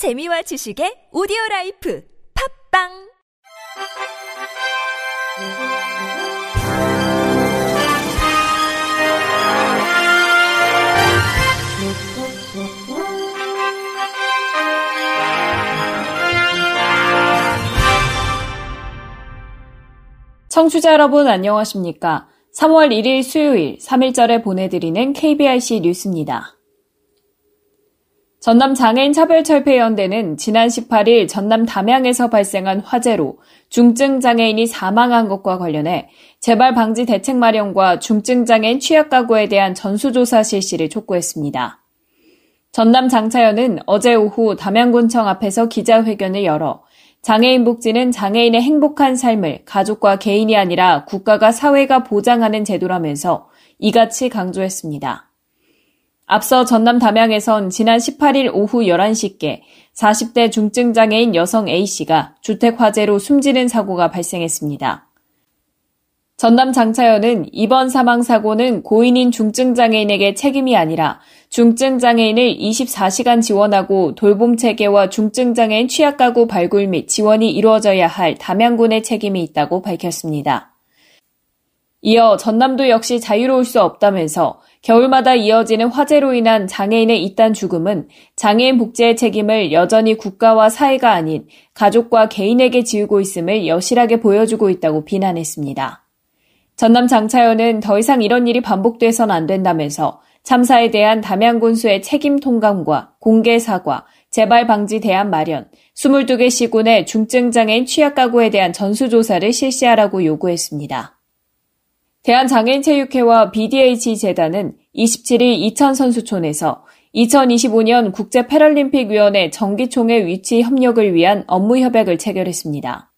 재미와 지식의 오디오 life 팟빵 청취자 여러분 안녕하십니까? 3월 1일 수요일 3일절에 보내드리는 KBIC 뉴스입니다. 전남 장애인 차별철폐연대는 지난 18일 전남 담양에서 발생한 화재로 중증 장애인이 사망한 것과 관련해 재발 방지 대책 마련과 중증 장애인 취약 가구에 대한 전수조사 실시를 촉구했습니다. 전남 장차연은 어제 오후 담양군청 앞에서 기자회견을 열어 장애인 복지는 장애인의 행복한 삶을 가족과 개인이 아니라 국가가 사회가 보장하는 제도라면서 이같이 강조했습니다. 앞서 전남 담양에선 지난 18일 오후 11시께 40대 중증장애인 여성 A씨가 주택 화재로 숨지는 사고가 발생했습니다. 전남 장차연은 이번 사망 사고는 고인인 중증장애인에게 책임이 아니라 중증장애인을 24시간 지원하고 돌봄 체계와 중증장애인 취약가구 발굴 및 지원이 이루어져야 할 담양군의 책임이 있다고 밝혔습니다. 이어 전남도 역시 자유로울 수 없다면서 겨울마다 이어지는 화재로 인한 장애인의 잇단 죽음은 장애인 복지의 책임을 여전히 국가와 사회가 아닌 가족과 개인에게 지우고 있음을 여실하게 보여주고 있다고 비난했습니다. 전남 장차연은 더 이상 이런 일이 반복돼선 안 된다면서 참사에 대한 담양 군수의 책임 통감과 공개 사과, 재발 방지 대안 마련, 22개 시군의 중증장애인 취약 가구에 대한 전수조사를 실시하라고 요구했습니다. 대한장애인체육회와 BDH 재단은 27일 이천선수촌에서 2025년 국제패럴림픽위원회 정기총회 위치 협력을 위한 업무 협약을 체결했습니다.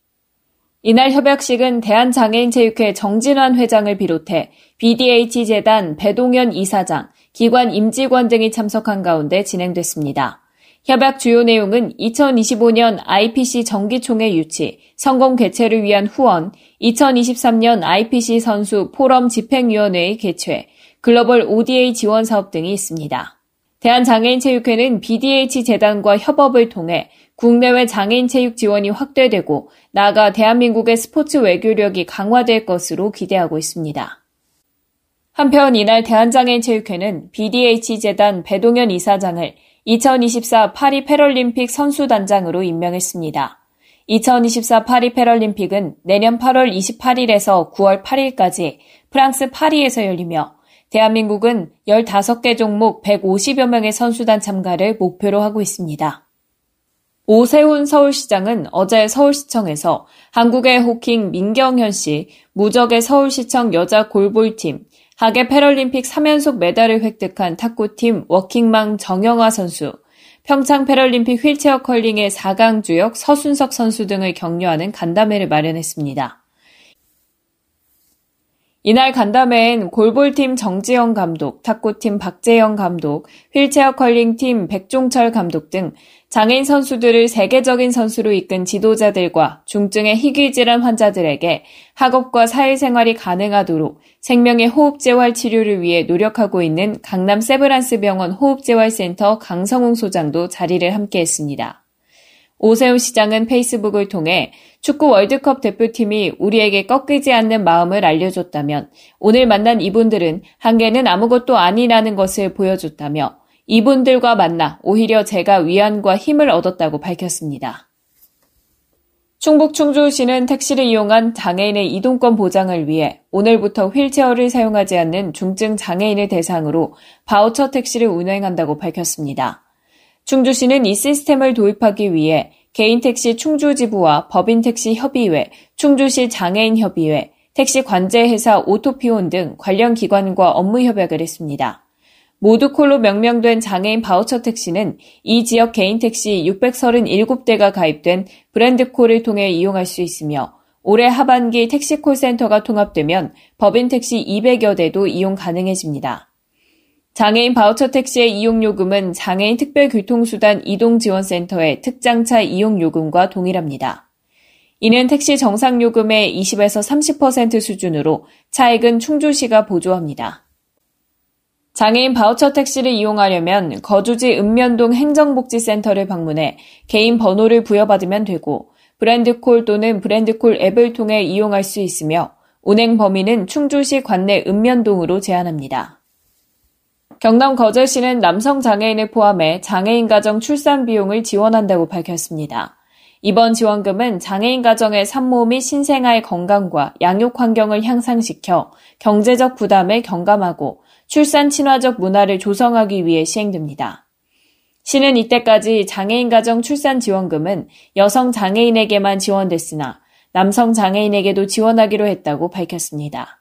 이날 협약식은 대한장애인체육회 정진환 회장을 비롯해 BDH 재단 배동현 이사장, 기관 임직원 등이 참석한 가운데 진행됐습니다. 협약 주요 내용은 2025년 IPC 정기총회 유치, 성공 개최를 위한 후원, 2023년 IPC 선수 포럼 집행위원회의 개최, 글로벌 ODA 지원 사업 등이 있습니다. 대한장애인체육회는 BDH 재단과 협업을 통해 국내외 장애인 체육 지원이 확대되고 나아가 대한민국의 스포츠 외교력이 강화될 것으로 기대하고 있습니다. 한편 이날 대한장애인체육회는 BDH 재단 배동현 이사장을 2024 파리 패럴림픽 선수단장으로 임명했습니다. 2024 파리 패럴림픽은 내년 8월 28일에서 9월 8일까지 프랑스 파리에서 열리며 대한민국은 15개 종목 150여 명의 선수단 참가를 목표로 하고 있습니다. 오세훈 서울시장은 어제 서울시청에서 한국의 호킹 민경현 씨, 무적의 서울시청 여자 골볼팀, 하계 패럴림픽 3연속 메달을 획득한 탁구팀 워킹망 정영화 선수, 평창 패럴림픽 휠체어 컬링의 4강 주역 서순석 선수 등을 격려하는 간담회를 마련했습니다. 이날 간담회엔 골볼팀 정지영 감독, 탁구팀 박재영 감독, 휠체어 컬링팀 백종철 감독 등 장애인 선수들을 세계적인 선수로 이끈 지도자들과 중증의 희귀질환 환자들에게 학업과 사회생활이 가능하도록 생명의 호흡재활 치료를 위해 노력하고 있는 강남 세브란스 병원 호흡재활센터 강성웅 소장도 자리를 함께했습니다. 오세훈 시장은 페이스북을 통해 축구 월드컵 대표팀이 우리에게 꺾이지 않는 마음을 알려줬다면 오늘 만난 이분들은 한계는 아무것도 아니라는 것을 보여줬다며 이분들과 만나 오히려 제가 위안과 힘을 얻었다고 밝혔습니다. 충북 충주시는 택시를 이용한 장애인의 이동권 보장을 위해 오늘부터 휠체어를 사용하지 않는 중증 장애인을 대상으로 바우처 택시를 운행한다고 밝혔습니다. 충주시는 이 시스템을 도입하기 위해 개인택시 충주지부와 법인택시 협의회, 충주시 장애인협의회, 택시 관제회사 오토피온 등 관련 기관과 업무 협약을 했습니다. 모두콜로 명명된 장애인 바우처 택시는 이 지역 개인 택시 637대가 가입된 브랜드콜을 통해 이용할 수 있으며 올해 하반기 택시 콜센터가 통합되면 법인 택시 200여 대도 이용 가능해집니다. 장애인 바우처 택시의 이용 요금은 장애인 특별교통수단 이동지원센터의 특장차 이용 요금과 동일합니다. 이는 택시 정상 요금의 20에서 30% 수준으로 차액은 충주시가 보조합니다. 장애인 바우처 택시를 이용하려면 거주지 읍면동 행정복지센터를 방문해 개인 번호를 부여받으면 되고 브랜드콜 또는 브랜드콜 앱을 통해 이용할 수 있으며 운행 범위는 충주시 관내 읍면동으로 제한합니다. 경남 거제시는 남성 장애인을 포함해 장애인 가정 출산 비용을 지원한다고 밝혔습니다. 이번 지원금은 장애인 가정의 산모 및 신생아의 건강과 양육 환경을 향상시켜 경제적 부담을 경감하고 출산 친화적 문화를 조성하기 위해 시행됩니다. 시는 이때까지 장애인 가정 출산 지원금은 여성 장애인에게만 지원됐으나 남성 장애인에게도 지원하기로 했다고 밝혔습니다.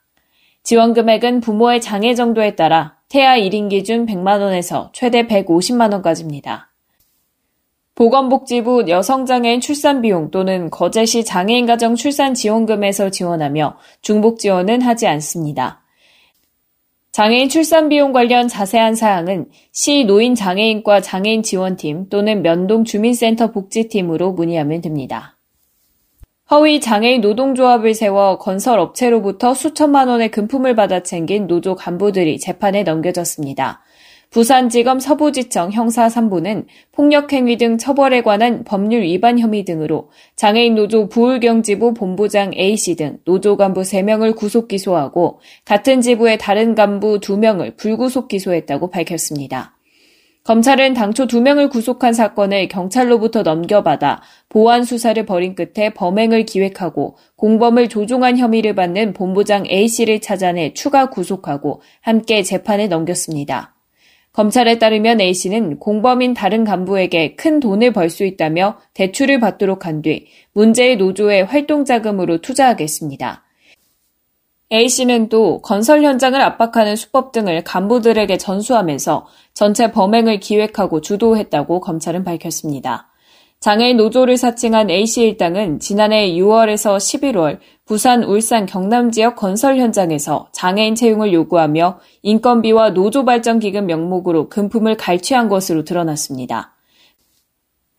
지원 금액은 부모의 장애 정도에 따라 태아 1인 기준 100만원에서 최대 150만원까지입니다. 보건복지부 여성장애인 출산비용 또는 거제시 장애인 가정 출산 지원금에서 지원하며 중복 지원은 하지 않습니다. 장애인 출산 비용 관련 자세한 사항은 시 노인 장애인과 장애인 지원팀 또는 면동 주민센터 복지팀으로 문의하면 됩니다. 허위 장애인 노동조합을 세워 건설 업체로부터 수천만 원의 금품을 받아 챙긴 노조 간부들이 재판에 넘겨졌습니다. 부산지검 서부지청 형사 3부는 폭력행위 등 처벌에 관한 법률 위반 혐의 등으로 장애인 노조 부울경지부 본부장 A씨 등 노조 간부 3명을 구속 기소하고 같은 지부의 다른 간부 2명을 불구속 기소했다고 밝혔습니다. 검찰은 당초 두 명을 구속한 사건을 경찰로부터 넘겨받아 보안 수사를 벌인 끝에 범행을 기획하고 공범을 조종한 혐의를 받는 본부장 A씨를 찾아내 추가 구속하고 함께 재판에 넘겼습니다. 검찰에 따르면 A씨는 공범인 다른 간부에게 큰 돈을 벌 수 있다며 대출을 받도록 한 뒤 문제의 노조의 활동 자금으로 투자하겠습니다. A씨는 또 건설 현장을 압박하는 수법 등을 간부들에게 전수하면서 전체 범행을 기획하고 주도했다고 검찰은 밝혔습니다. 장애인 노조를 사칭한 A씨 일당은 지난해 6월에서 11월 부산, 울산, 경남 지역 건설 현장에서 장애인 채용을 요구하며 인건비와 노조 발전 기금 명목으로 금품을 갈취한 것으로 드러났습니다.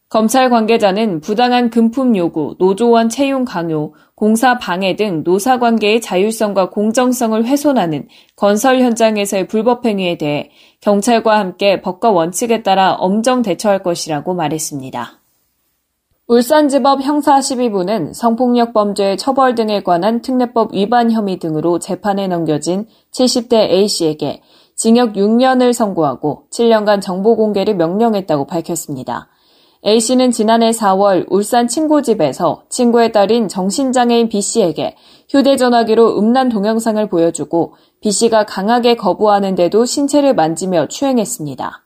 검찰 관계자는 부당한 금품 요구, 노조원 채용 강요, 공사 방해 등 노사 관계의 자율성과 공정성을 훼손하는 건설 현장에서의 불법 행위에 대해 경찰과 함께 법과 원칙에 따라 엄정 대처할 것이라고 말했습니다. 울산지법 형사 12부는 성폭력 범죄 처벌 등에 관한 특례법 위반 혐의 등으로 재판에 넘겨진 70대 A씨에게 징역 6년을 선고하고 7년간 정보 공개를 명령했다고 밝혔습니다. A씨는 지난해 4월 울산 친구 집에서 친구의 딸인 정신장애인 B씨에게 휴대전화기로 음란 동영상을 보여주고 B씨가 강하게 거부하는데도 신체를 만지며 추행했습니다.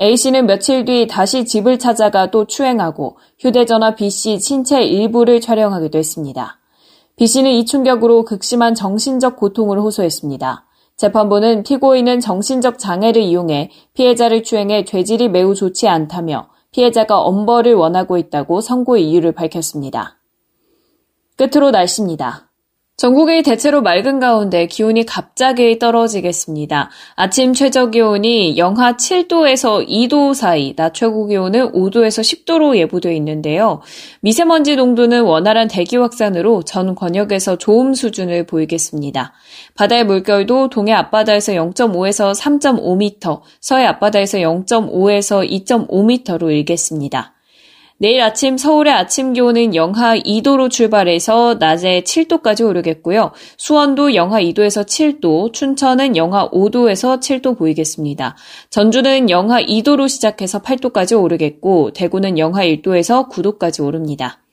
A씨는 며칠 뒤 다시 집을 찾아가 또 추행하고 휴대전화 B씨 신체 일부를 촬영하기도 했습니다. B씨는 이 충격으로 극심한 정신적 고통을 호소했습니다. 재판부는 피고인은 정신적 장애를 이용해 피해자를 추행해 죄질이 매우 좋지 않다며 피해자가 엄벌을 원하고 있다고 선고의 이유를 밝혔습니다. 끝으로 날씨입니다. 전국이 대체로 맑은 가운데 기온이 갑자기 떨어지겠습니다. 아침 최저 기온이 영하 7도에서 2도 사이, 낮 최고 기온은 5도에서 10도로 예보되어 있는데요. 미세먼지 농도는 원활한 대기 확산으로 전 권역에서 좋음 수준을 보이겠습니다. 바다의 물결도 동해 앞바다에서 0.5에서 3.5m, 서해 앞바다에서 0.5에서 2.5m로 일겠습니다. 내일 아침 서울의 아침 기온은 영하 2도로 출발해서 낮에 7도까지 오르겠고요. 수원도 영하 2도에서 7도, 춘천은 영하 5도에서 7도 보이겠습니다. 전주는 영하 2도로 시작해서 8도까지 오르겠고, 대구는 영하 1도에서 9도까지 오릅니다.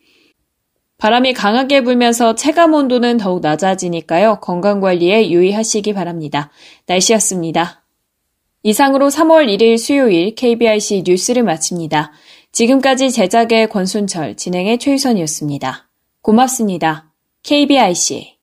바람이 강하게 불면서 체감 온도는 더욱 낮아지니까요. 건강 관리에 유의하시기 바랍니다. 날씨였습니다. 이상으로 3월 1일 수요일 KBIC 뉴스를 마칩니다. 지금까지 제작의 권순철, 진행의 최유선이었습니다. 고맙습니다. KBIC